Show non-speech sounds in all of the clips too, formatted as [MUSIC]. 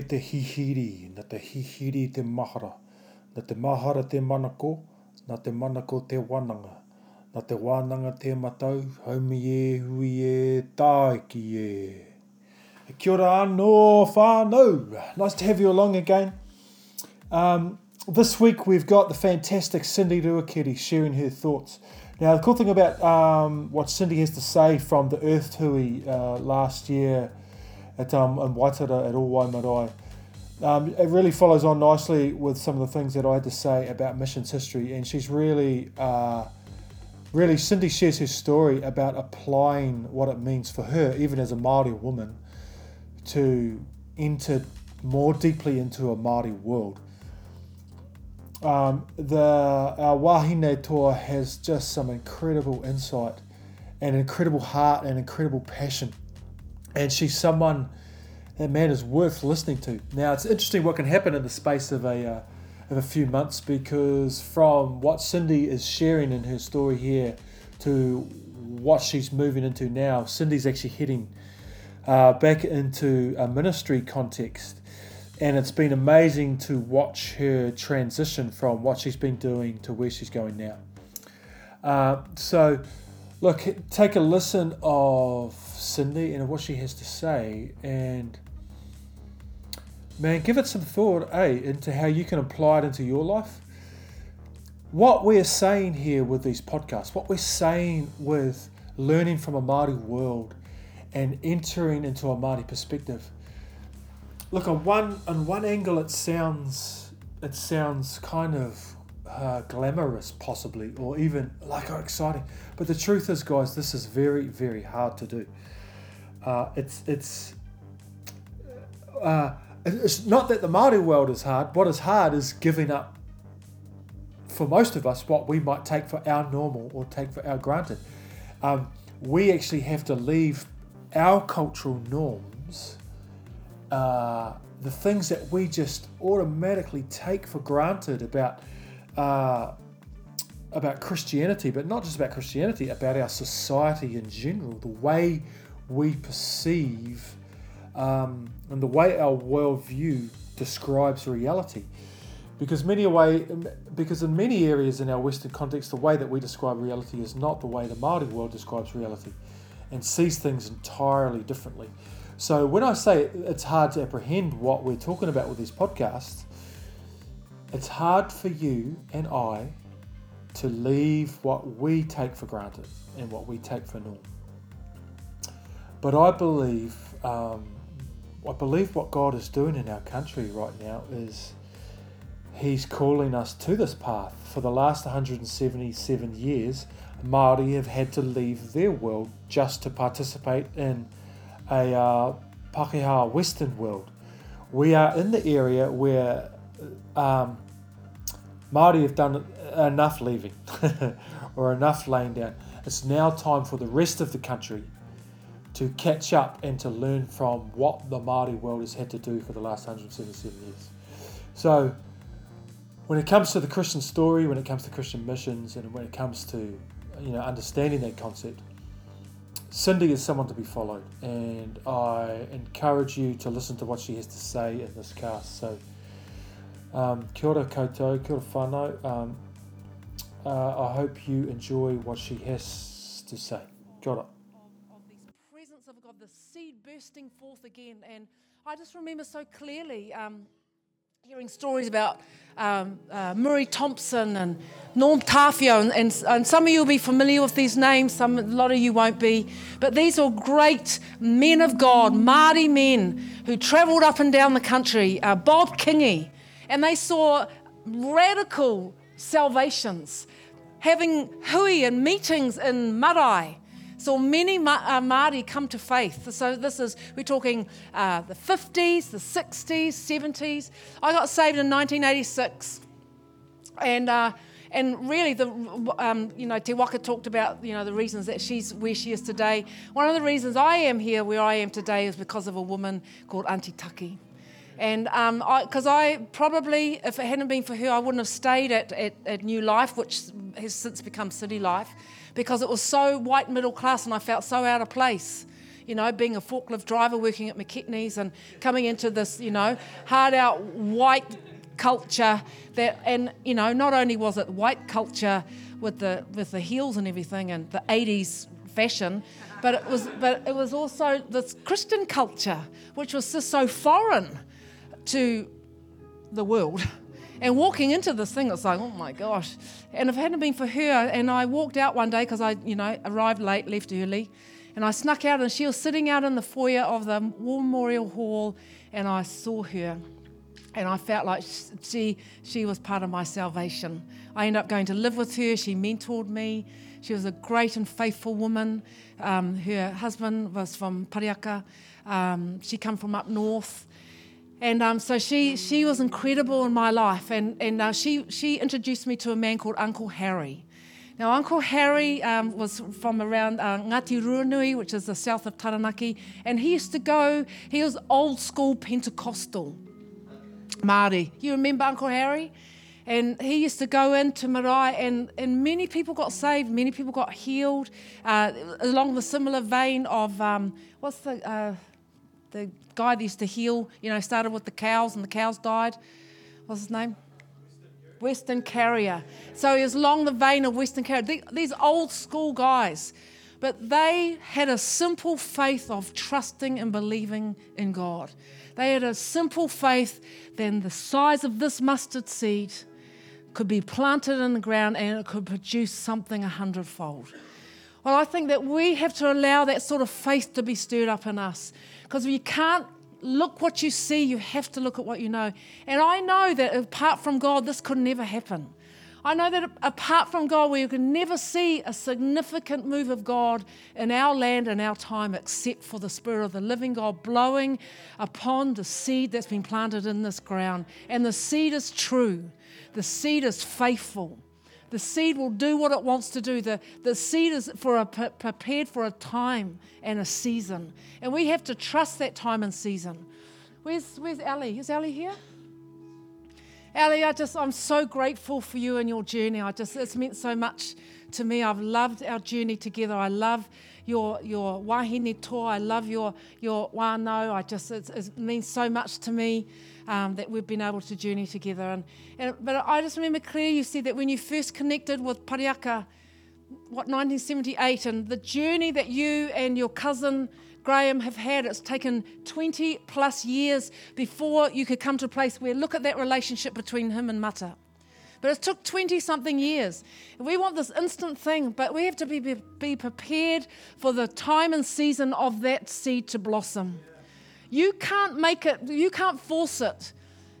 te te hihiri, na te hihiri te mahara, na te mahara te manako, na te manako te wananga, na te wānanga te matau, haumi e, hui e, tāiki e. Kia ora anō whānau. Nice to have you along again. Um, this week we've got the fantastic Cindy Ruakiri sharing her thoughts. Now, the cool thing about um, what Cindy has to say from the Earth Tui uh, last year at um, in Waitara at Owae Marae, um, it really follows on nicely with some of the things that I had to say about missions history. And she's really, uh, really, Cindy shares her story about applying what it means for her, even as a Māori woman, to enter more deeply into a Māori world. Um, the our Wahine toa has just some incredible insight and incredible heart and incredible passion. And she's someone that man is worth listening to. Now it's interesting what can happen in the space of a uh, of a few months because from what Cindy is sharing in her story here to what she's moving into now, Cindy's actually heading uh, back into a ministry context and it's been amazing to watch her transition from what she's been doing to where she's going now. Uh, so, look, take a listen of Cindy and what she has to say, and man, give it some thought, eh, into how you can apply it into your life. What we're saying here with these podcasts, what we're saying with learning from a Māori world and entering into a Māori perspective look on one on one angle it sounds it sounds kind of uh, glamorous possibly or even like oh, exciting. But the truth is guys this is very very hard to do. Uh, it's it's uh, it's not that the Maori world is hard. What is hard is giving up for most of us what we might take for our normal or take for our granted. Um, we actually have to leave our cultural norms uh, the things that we just automatically take for granted about uh, about Christianity, but not just about Christianity, about our society in general, the way we perceive um, and the way our worldview describes reality. Because many way, because in many areas in our Western context, the way that we describe reality is not the way the Maori world describes reality, and sees things entirely differently. So when I say it's hard to apprehend what we're talking about with these podcasts, it's hard for you and I to leave what we take for granted and what we take for normal. But I believe, um, I believe what God is doing in our country right now is He's calling us to this path. For the last 177 years, Māori have had to leave their world just to participate in a uh, Pakeha Western world. We are in the area where um, Māori have done enough leaving [LAUGHS] or enough laying down. It's now time for the rest of the country to catch up and to learn from what the Māori world has had to do for the last 177 years. So, when it comes to the Christian story, when it comes to Christian missions, and when it comes to you know understanding that concept, Cindy is someone to be followed, and I encourage you to listen to what she has to say in this cast. So, um, kia ora koutou, kia ora whanau. Um, uh, I hope you enjoy what she has to say. Kia ora. Of, of presence of God, the seed bursting forth again. And I just remember so clearly um, hearing stories about um, uh, Murray Thompson and Norm Tafio, and, and, and, some of you will be familiar with these names, some, a lot of you won't be. But these are great men of God, Māori men who travelled up and down the country, uh, Bob Kingi, and they saw radical salvations, having hui and meetings in marae Saw many Ma- uh, Māori come to faith. So this is, we're talking uh, the 50s, the 60s, 70s. I got saved in 1986. And, uh, and really, the, um, you know, Te Waka talked about, you know, the reasons that she's where she is today. One of the reasons I am here where I am today is because of a woman called Auntie Taki. And because um, I, I, probably, if it hadn't been for her, I wouldn't have stayed at, at, at New Life, which has since become City Life because it was so white middle class and I felt so out of place. you know, being a forklift driver, working at McKitney's, and coming into this, you know, hard out white culture that, and you know, not only was it white culture with the with the heels and everything and the 80s fashion, but it was but it was also this Christian culture, which was just so foreign to the world. [LAUGHS] And walking into this thing, it's like, oh my gosh. And if it hadn't been for her, and I walked out one day because I, you know, arrived late, left early, and I snuck out, and she was sitting out in the foyer of the War Memorial Hall, and I saw her. And I felt like she, she was part of my salvation. I ended up going to live with her. She mentored me. She was a great and faithful woman. Um, her husband was from Parihaka. Um, she come from up north. And um, so she, she was incredible in my life. And, and uh, she, she introduced me to a man called Uncle Harry. Now, Uncle Harry um, was from around uh, Ngati Ruanui, which is the south of Taranaki. And he used to go, he was old school Pentecostal Māori. You remember Uncle Harry? And he used to go into marae, and, and many people got saved, many people got healed, uh, along the similar vein of um, what's the uh, the guy that used to heal, you know, started with the cows and the cows died. What's his name? Western Carrier. So he was along the vein of Western Carrier. These old school guys. But they had a simple faith of trusting and believing in God. They had a simple faith then the size of this mustard seed could be planted in the ground and it could produce something a hundredfold. Well, I think that we have to allow that sort of faith to be stirred up in us. Because you can't look what you see, you have to look at what you know. And I know that apart from God, this could never happen. I know that apart from God, we could never see a significant move of God in our land and our time except for the Spirit of the living God blowing upon the seed that's been planted in this ground. And the seed is true, the seed is faithful. The seed will do what it wants to do. The, the seed is for a, prepared for a time and a season. And we have to trust that time and season. Where's, where's Ellie? Is Ellie here? Ellie, I just, I'm so grateful for you and your journey. I just, it's meant so much to me. I've loved our journey together. I love your, your wahine toa. I love your, your whānau. I just, it means so much to me um, that we've been able to journey together. And, and, but I just remember clear you said that when you first connected with Parihaka, what, 1978, and the journey that you and your cousin Graham have had, it's taken 20 plus years before you could come to a place where look at that relationship between him and Mata. But it took 20 something years. We want this instant thing, but we have to be, be prepared for the time and season of that seed to blossom. You can't make it, you can't force it.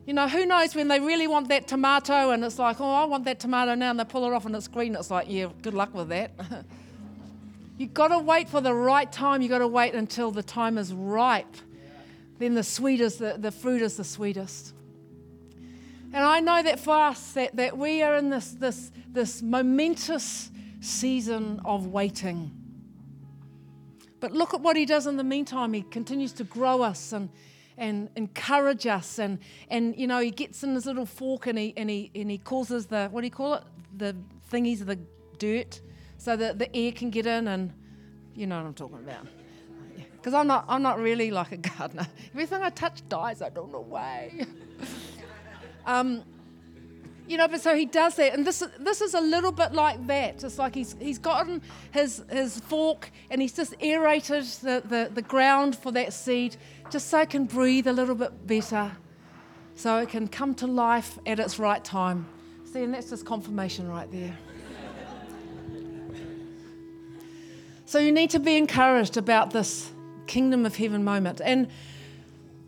You know, who knows when they really want that tomato and it's like, oh, I want that tomato now, and they pull it off and it's green. It's like, yeah, good luck with that. [LAUGHS] You've got to wait for the right time. You've got to wait until the time is ripe. Then the sweetest, the, the fruit is the sweetest. And I know that for us, that, that we are in this, this, this momentous season of waiting. But look at what he does in the meantime. He continues to grow us and, and encourage us. And, and, you know, he gets in his little fork and he, and, he, and he causes the, what do you call it? The thingies, the dirt, so that the air can get in. And you know what I'm talking about. Because I'm not, I'm not really like a gardener. [LAUGHS] Everything I touch dies. I don't know why. [LAUGHS] um, you know, but so he does that, and this this is a little bit like that. It's like he's he's gotten his his fork and he's just aerated the, the, the ground for that seed, just so it can breathe a little bit better, so it can come to life at its right time. See, and that's just confirmation right there. So you need to be encouraged about this kingdom of heaven moment, and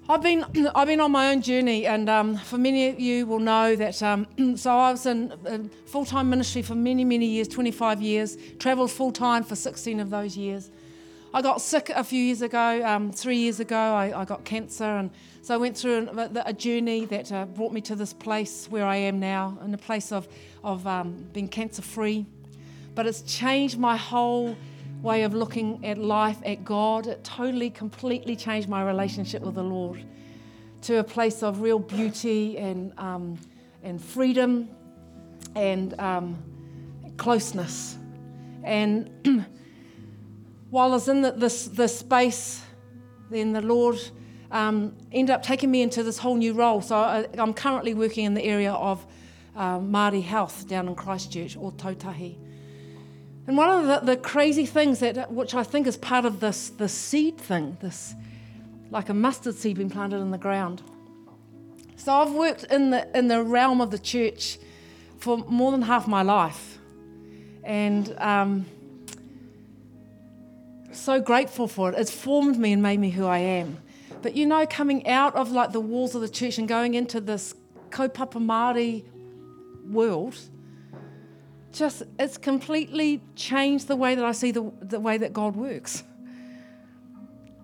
I've been, [CLEARS THROAT] I've been on my own journey, and um, for many of you will know that. Um, [CLEARS THROAT] so I was in, in full time ministry for many, many years 25 years, travelled full time for 16 of those years. I got sick a few years ago, um, three years ago, I, I, got cancer, and so I went through a, a journey that uh, brought me to this place where I am now, in a place of, of um, being cancer free. But it's changed my whole way of looking at life, at God. It totally, completely changed my relationship with the Lord to a place of real beauty and, um, and freedom and um, closeness. And [CLEARS THROAT] while I was in the, this, this space, then the Lord um, ended up taking me into this whole new role. So I, am currently working in the area of uh, Māori health down in Christchurch or Tautahi. And one of the, the, crazy things that, which I think is part of this, this seed thing, this like a mustard seed being planted in the ground. So I've worked in the, in the realm of the church for more than half my life. And um, so grateful for it. It's formed me and made me who I am. But you know, coming out of like the walls of the church and going into this kaupapa Māori world, just it's completely changed the way that I see the, the way that God works.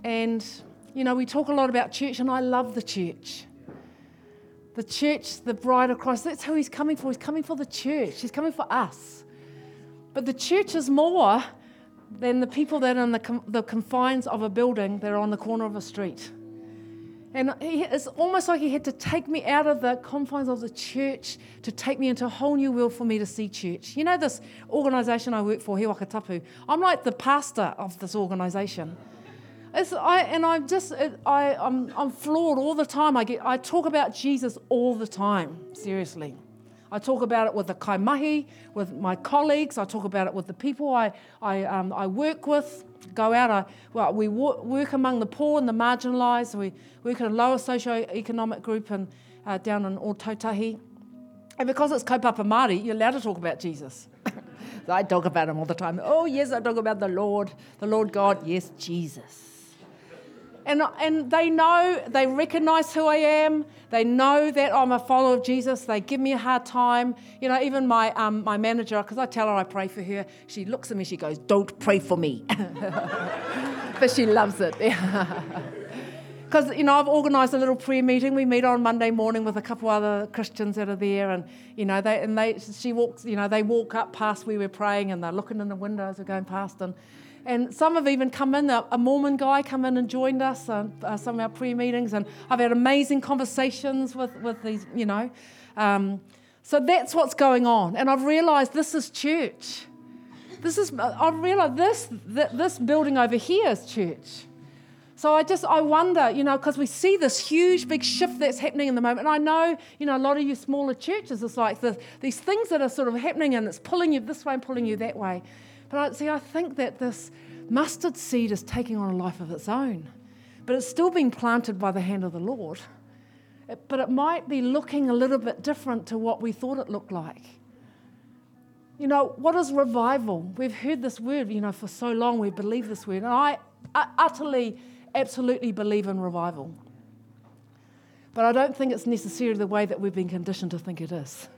And, you know, we talk a lot about church, and I love the church. The church, the bride of Christ, that's who he's coming for. He's coming for the church, he's coming for us. But the church is more than the people that are in the, the confines of a building that are on the corner of a street. And he, it's almost like he had to take me out of the confines of the church to take me into a whole new world for me to see church. You know, this organization I work for, He Waka Tapu, I'm like the pastor of this organization. It's, I, and I'm just, it, I, I'm, I'm floored all the time. I, get, I talk about Jesus all the time, seriously. I talk about it with the kaimahi, with my colleagues. I talk about it with the people I, I, um, I work with. Go out, I, well, we work among the poor and the marginalised. We work in a lower socio-economic group and, uh, down in Ōtautahi. And because it's kaupapa Māori, you're allowed to talk about Jesus. [LAUGHS] I talk about him all the time. Oh, yes, I talk about the Lord, the Lord God. Yes, Jesus. And, and they know, they recognize who I am. They know that I'm a follower of Jesus. They give me a hard time. You know, even my, um, my manager, because I tell her I pray for her, she looks at me, she goes, Don't pray for me. [LAUGHS] but she loves it. [LAUGHS] Because, you know, I've organised a little prayer meeting. We meet on Monday morning with a couple other Christians that are there. And, you know, they, and they, she walks, you know, they walk up past where we're praying and they're looking in the windows, we're going past. And, and some have even come in, a, Mormon guy come in and joined us, uh, uh, some of our prayer meetings, and I've had amazing conversations with, with these, you know. Um, so that's what's going on. And I've realized this is church. This is, I've realized this, this building over here is church. So I just, I wonder, you know, because we see this huge, big shift that's happening in the moment. And I know, you know, a lot of you smaller churches, it's like the, these things that are sort of happening and it's pulling you this way and pulling you that way. But I, see, I think that this mustard seed is taking on a life of its own, but it's still being planted by the hand of the Lord. It, but it might be looking a little bit different to what we thought it looked like. You know, what is revival? We've heard this word, you know, for so long, we believe this word. And I, I utterly, absolutely believe in revival. But I don't think it's necessarily the way that we've been conditioned to think it is.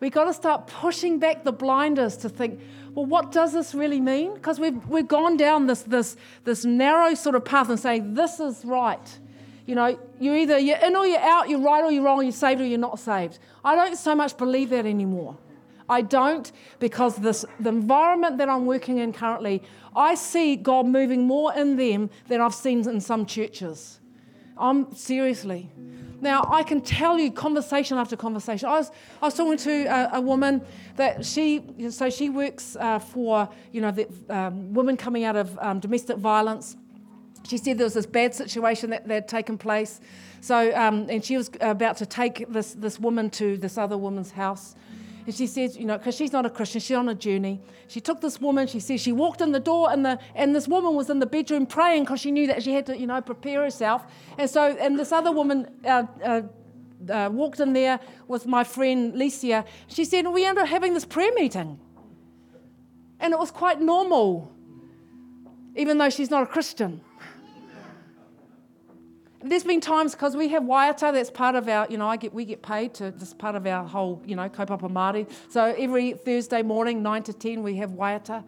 We've got to start pushing back the blinders to think, well, what does this really mean? Because we've, we've gone down this, this, this narrow sort of path and saying, this is right. You know, you're either you're in or you're out, you're right or you're wrong, you're saved or you're not saved. I don't so much believe that anymore. I don't because this the environment that I'm working in currently, I see God moving more in them than I've seen in some churches. I'm seriously. Now, I can tell you conversation after conversation. I was, I was talking to a, a woman that she, so she works uh, for, you know, the, um, women coming out of um, domestic violence. She said there was this bad situation that, that had taken place. So, um, and she was about to take this, this woman to this other woman's house. And she says, you know, because she's not a Christian, she's on a journey. She took this woman, she says she walked in the door and, the, and this woman was in the bedroom praying because she knew that she had to, you know, prepare herself. And so, and this other woman uh, uh, uh, walked in there with my friend Licia. She said, we ended up having this prayer meeting. And it was quite normal, even though she's not a Christian there's been times because we have waiata, that's part of our, you know, I get, we get paid to, this part of our whole, you know, kaupapa Māori. So every Thursday morning, 9 to 10, we have waiata.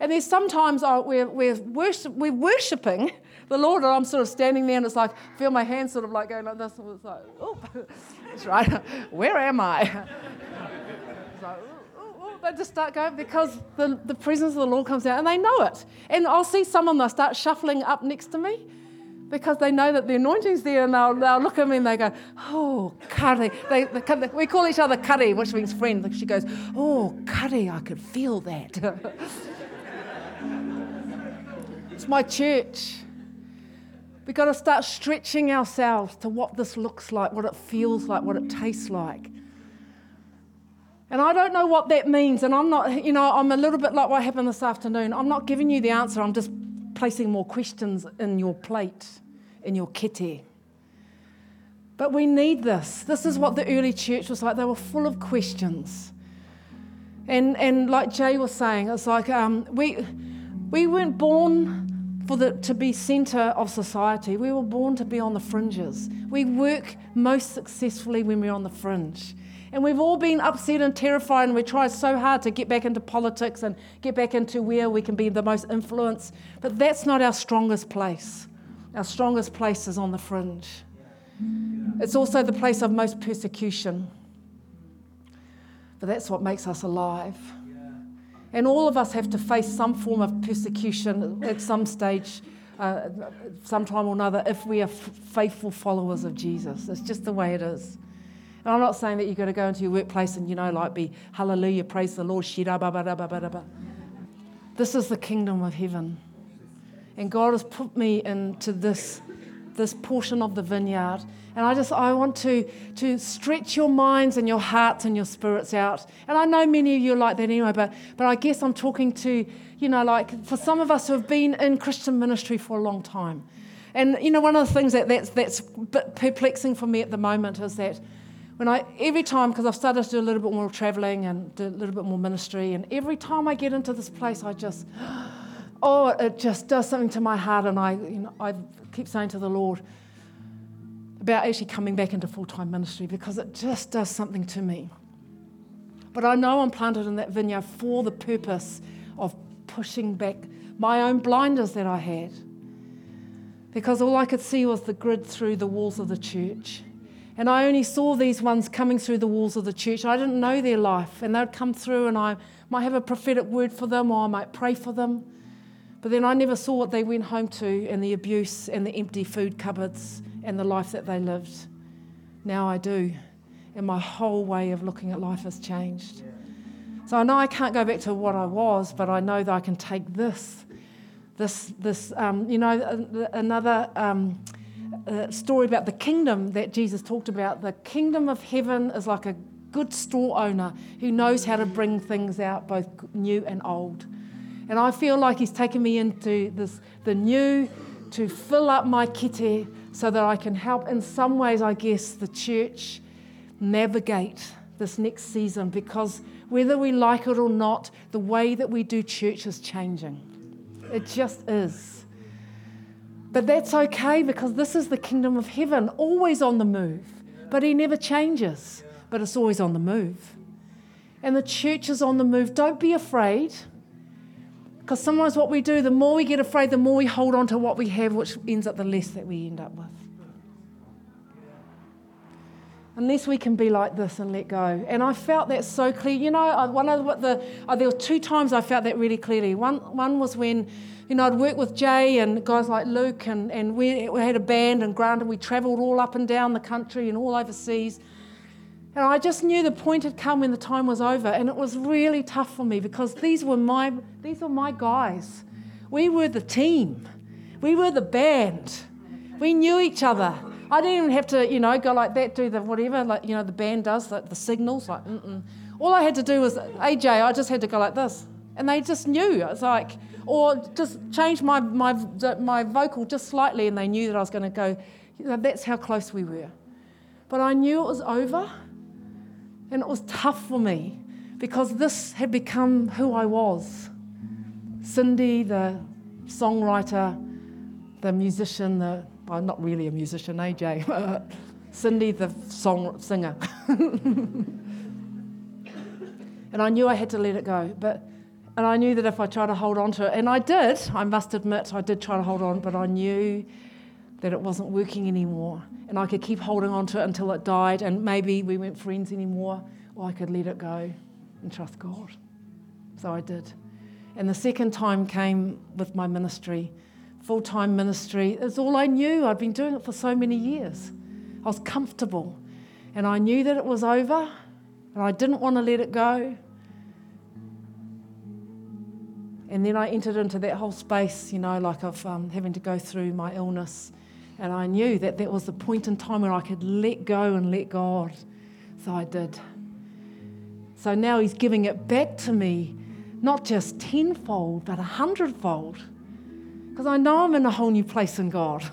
And there's sometimes oh, we're, we're, worship, we're worshipping the Lord, and I'm sort of standing there, and it's like, I feel my hands sort of like going like this. And it's like, oh, [LAUGHS] that's right. [LAUGHS] Where am I? [LAUGHS] it's like, they just start going because the, the presence of the Lord comes out, and they know it. And I'll see someone, they'll start shuffling up next to me because they know that the anointing's there and they'll, they'll look at me and they go, oh, kari. They, they, we call each other kari, which means friend. She goes, oh, kari, I could feel that. [LAUGHS] It's my church. We've got to start stretching ourselves to what this looks like, what it feels like, what it tastes like. And I don't know what that means. And I'm not, you know, I'm a little bit like what happened this afternoon. I'm not giving you the answer, I'm just placing more questions in your plate, in your kitty. But we need this. This is what the early church was like. They were full of questions. And, and like Jay was saying, it's like um, we, we weren't born for the, to be centre of society. We were born to be on the fringes. We work most successfully when we're on the fringe. And we've all been upset and terrified, and we tried so hard to get back into politics and get back into where we can be the most influence. But that's not our strongest place. Our strongest place is on the fringe. It's also the place of most persecution. But that's what makes us alive. And all of us have to face some form of persecution at some stage, uh, sometime or another, if we are f- faithful followers of Jesus. It's just the way it is. And I'm not saying that you've got to go into your workplace and, you know, like be hallelujah, praise the Lord, shira, ba, ba, ba, ba, ba. This is the kingdom of heaven. And God has put me into this, this portion of the vineyard. And I just, I want to, to stretch your minds and your hearts and your spirits out. And I know many of you are like that anyway, but, but I guess I'm talking to, you know, like for some of us who have been in Christian ministry for a long time. And, you know, one of the things that, that's, that's perplexing for me at the moment is that when I, every time, because I've started to do a little bit more traveling and do a little bit more ministry, and every time I get into this place, I just, oh, it just does something to my heart. And I, you know, I keep saying to the Lord, about actually coming back into full time ministry because it just does something to me. But I know I'm planted in that vineyard for the purpose of pushing back my own blinders that I had. Because all I could see was the grid through the walls of the church. And I only saw these ones coming through the walls of the church. I didn't know their life. And they'd come through, and I might have a prophetic word for them, or I might pray for them. But then I never saw what they went home to and the abuse and the empty food cupboards and the life that they lived. Now I do. And my whole way of looking at life has changed. So I know I can't go back to what I was, but I know that I can take this, this, this, um, you know, another um, uh, story about the kingdom that Jesus talked about. The kingdom of heaven is like a good store owner who knows how to bring things out, both new and old. And I feel like he's taken me into this, the new to fill up my kete so that I can help, in some ways, I guess, the church navigate this next season because whether we like it or not, the way that we do church is changing. It just is. But that's okay because this is the kingdom of heaven, always on the move. But he never changes, but it's always on the move. And the church is on the move. Don't be afraid. Because sometimes what we do, the more we get afraid, the more we hold on to what we have, which ends up the less that we end up with. Unless we can be like this and let go. And I felt that so clear. You know, one of the, the uh, there were two times I felt that really clearly. One, one was when, you know, I'd worked with Jay and guys like Luke, and, and we, we had a band, and Grant, and we travelled all up and down the country and all overseas. And I just knew the point had come when the time was over, and it was really tough for me because these were my these were my guys. We were the team. We were the band. We knew each other. I didn't even have to, you know, go like that, do the whatever, like you know, the band does, the, the signals. Like, mm-mm. all I had to do was AJ. I just had to go like this, and they just knew. It's like, or just change my my my vocal just slightly, and they knew that I was going to go. You know, that's how close we were. But I knew it was over. And it was tough for me because this had become who I was. Cindy, the songwriter, the musician, the, well, not really a musician, eh, AJ, [LAUGHS] Cindy, the song singer. [LAUGHS] and I knew I had to let it go. But, and I knew that if I tried to hold on to it, and I did, I must admit, I did try to hold on, but I knew that it wasn't working anymore. And I could keep holding on to it until it died, and maybe we weren't friends anymore, or I could let it go and trust God. So I did. And the second time came with my ministry. Full time ministry It's all I knew. I'd been doing it for so many years. I was comfortable. And I knew that it was over, and I didn't want to let it go. And then I entered into that whole space, you know, like of um, having to go through my illness. And I knew that that was the point in time where I could let go and let God. So I did. So now He's giving it back to me, not just tenfold, but a hundredfold. Because I know I'm in a whole new place in God.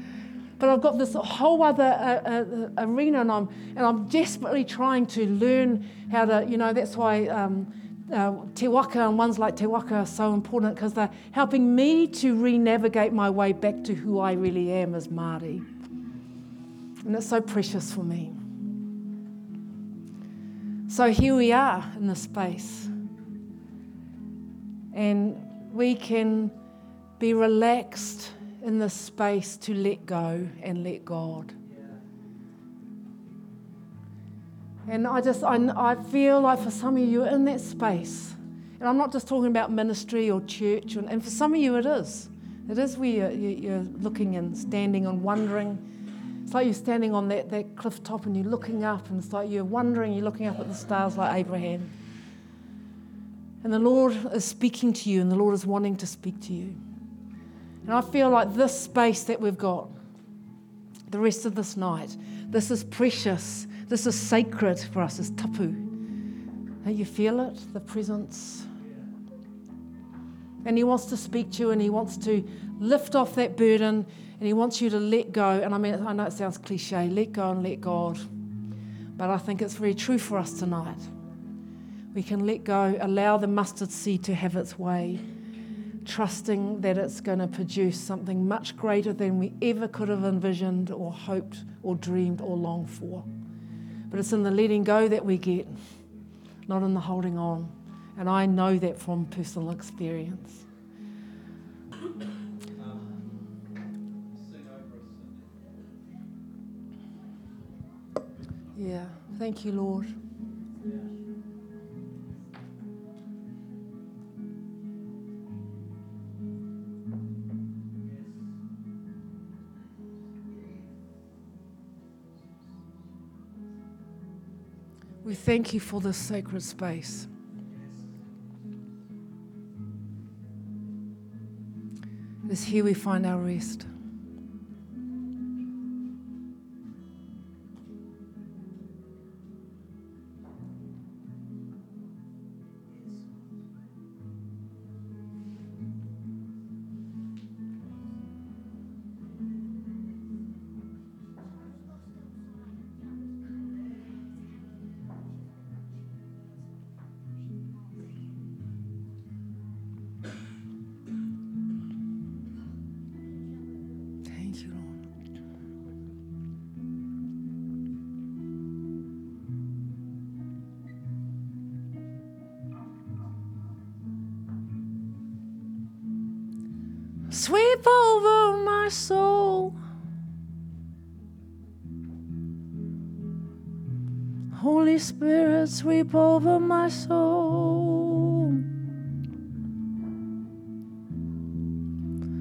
[LAUGHS] but I've got this whole other uh, uh, arena, and I'm, and I'm desperately trying to learn how to, you know, that's why. Um, uh, Te Waka and ones like Te Waka are so important because they're helping me to re navigate my way back to who I really am as Māori. And it's so precious for me. So here we are in this space. And we can be relaxed in this space to let go and let God. And I just, I, I feel like for some of you in that space, and I'm not just talking about ministry or church, and, and for some of you it is. It is where you're, you're looking and standing and wondering. It's like you're standing on that, that cliff top and you're looking up, and it's like you're wondering, you're looking up at the stars like Abraham. And the Lord is speaking to you, and the Lord is wanting to speak to you. And I feel like this space that we've got, the rest of this night, this is precious this is sacred for us, it's tapu. You feel it, the presence. And He wants to speak to you and He wants to lift off that burden and He wants you to let go. And I mean, I know it sounds cliche let go and let God. But I think it's very true for us tonight. We can let go, allow the mustard seed to have its way, trusting that it's going to produce something much greater than we ever could have envisioned or hoped or dreamed or longed for. But it's in the letting go that we get, not in the holding on. And I know that from personal experience. Yeah, thank you, Lord. Thank you for this sacred space. It is here we find our rest. Sweep over my soul. Holy Spirit, sweep over my soul.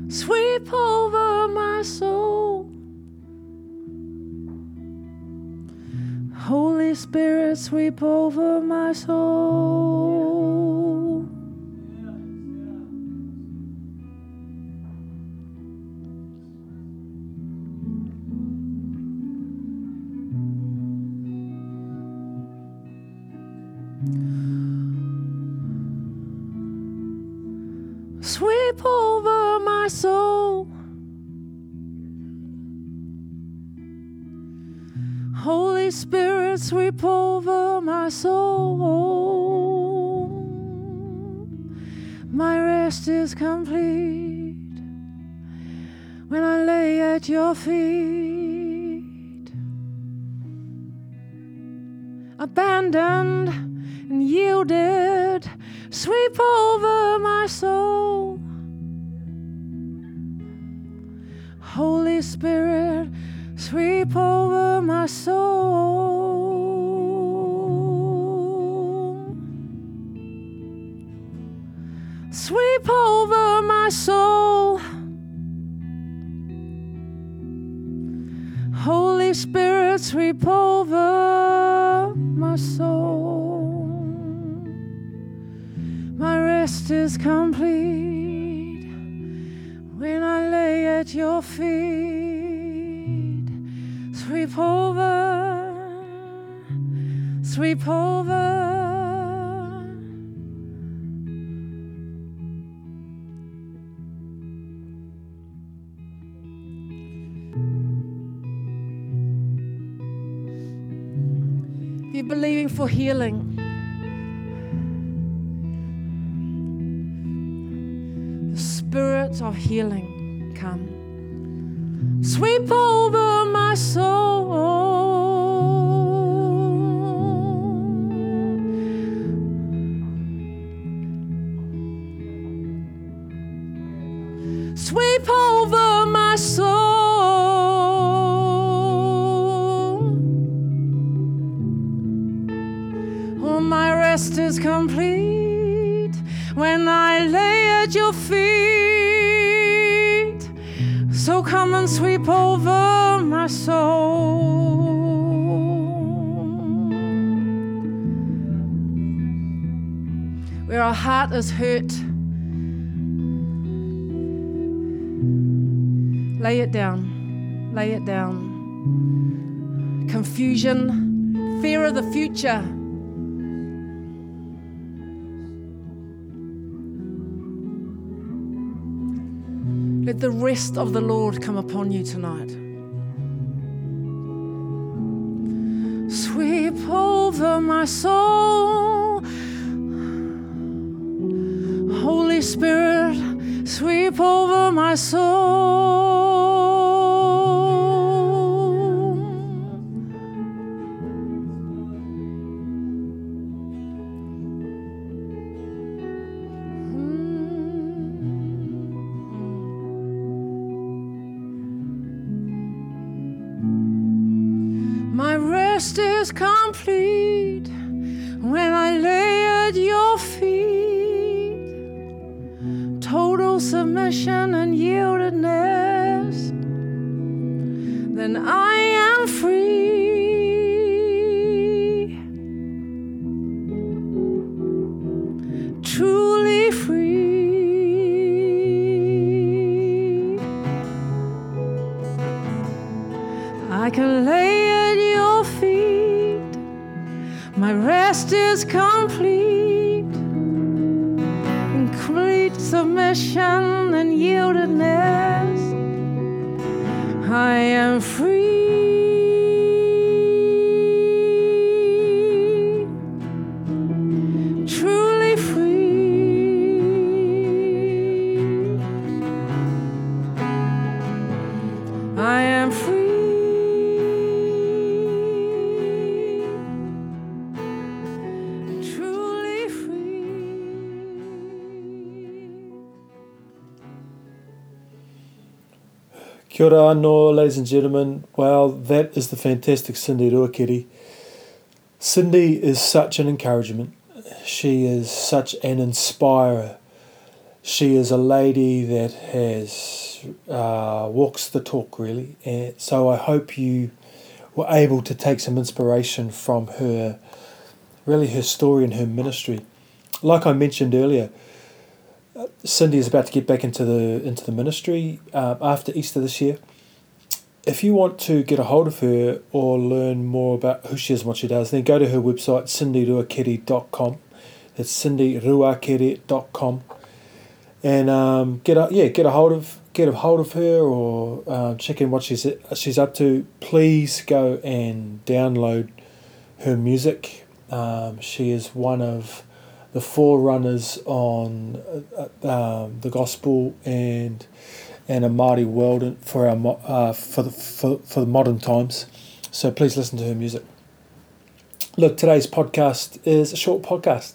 Sweep over my soul. Holy Spirit, sweep over my soul. Sweep over my soul. My rest is complete when I lay at your feet. Abandoned and yielded, sweep over my soul. Holy Spirit, sweep over my soul. sweep over my soul. Holy Spirit, sweep over my soul. My rest is complete when I lay at your feet. Sweep over, sweep over. You're believing for healing. The spirit of healing come. Sweep over my soul. Come and sweep over my soul. Where our heart is hurt, lay it down, lay it down. Confusion, fear of the future. The rest of the Lord come upon you tonight. Sweep over my soul. Holy Spirit, sweep over my soul. Rest is complete when I lay at your feet. Total submission and yieldedness. Kia ora ladies and gentlemen. Well, that is the fantastic Cindy Ruakere. Cindy is such an encouragement. She is such an inspirer. She is a lady that has uh, walks the talk really, and so I hope you were able to take some inspiration from her, really her story and her ministry. Like I mentioned earlier, Cindy is about to get back into the into the ministry uh, after Easter this year. If you want to get a hold of her or learn more about who she is and what she does, then go to her website cindyruakere.com. It's cindyruakere.com, and um, get a yeah get a hold of get a hold of her or uh, check in what she's she's up to. Please go and download her music. Um, she is one of the forerunners on uh, um, the gospel and and a Māori world for our uh, for the for, for the modern times. So please listen to her music. Look, today's podcast is a short podcast.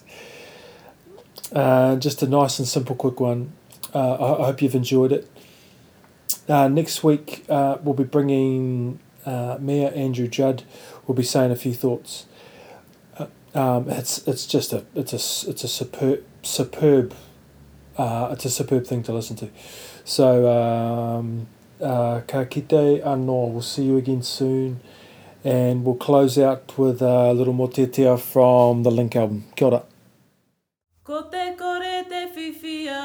Uh, just a nice and simple, quick one. Uh, I, I hope you've enjoyed it. Uh, next week uh, we'll be bringing uh, Mayor Andrew Judd. We'll be saying a few thoughts. Um, it's it's just a it's a it's a superb superb uh, it's a superb thing to listen to. So um, uh, ka kite anō. We'll see you again soon, and we'll close out with a little more te from the Link album. Kia ora. Ko te kore te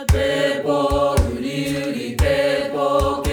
te po uri uri te ke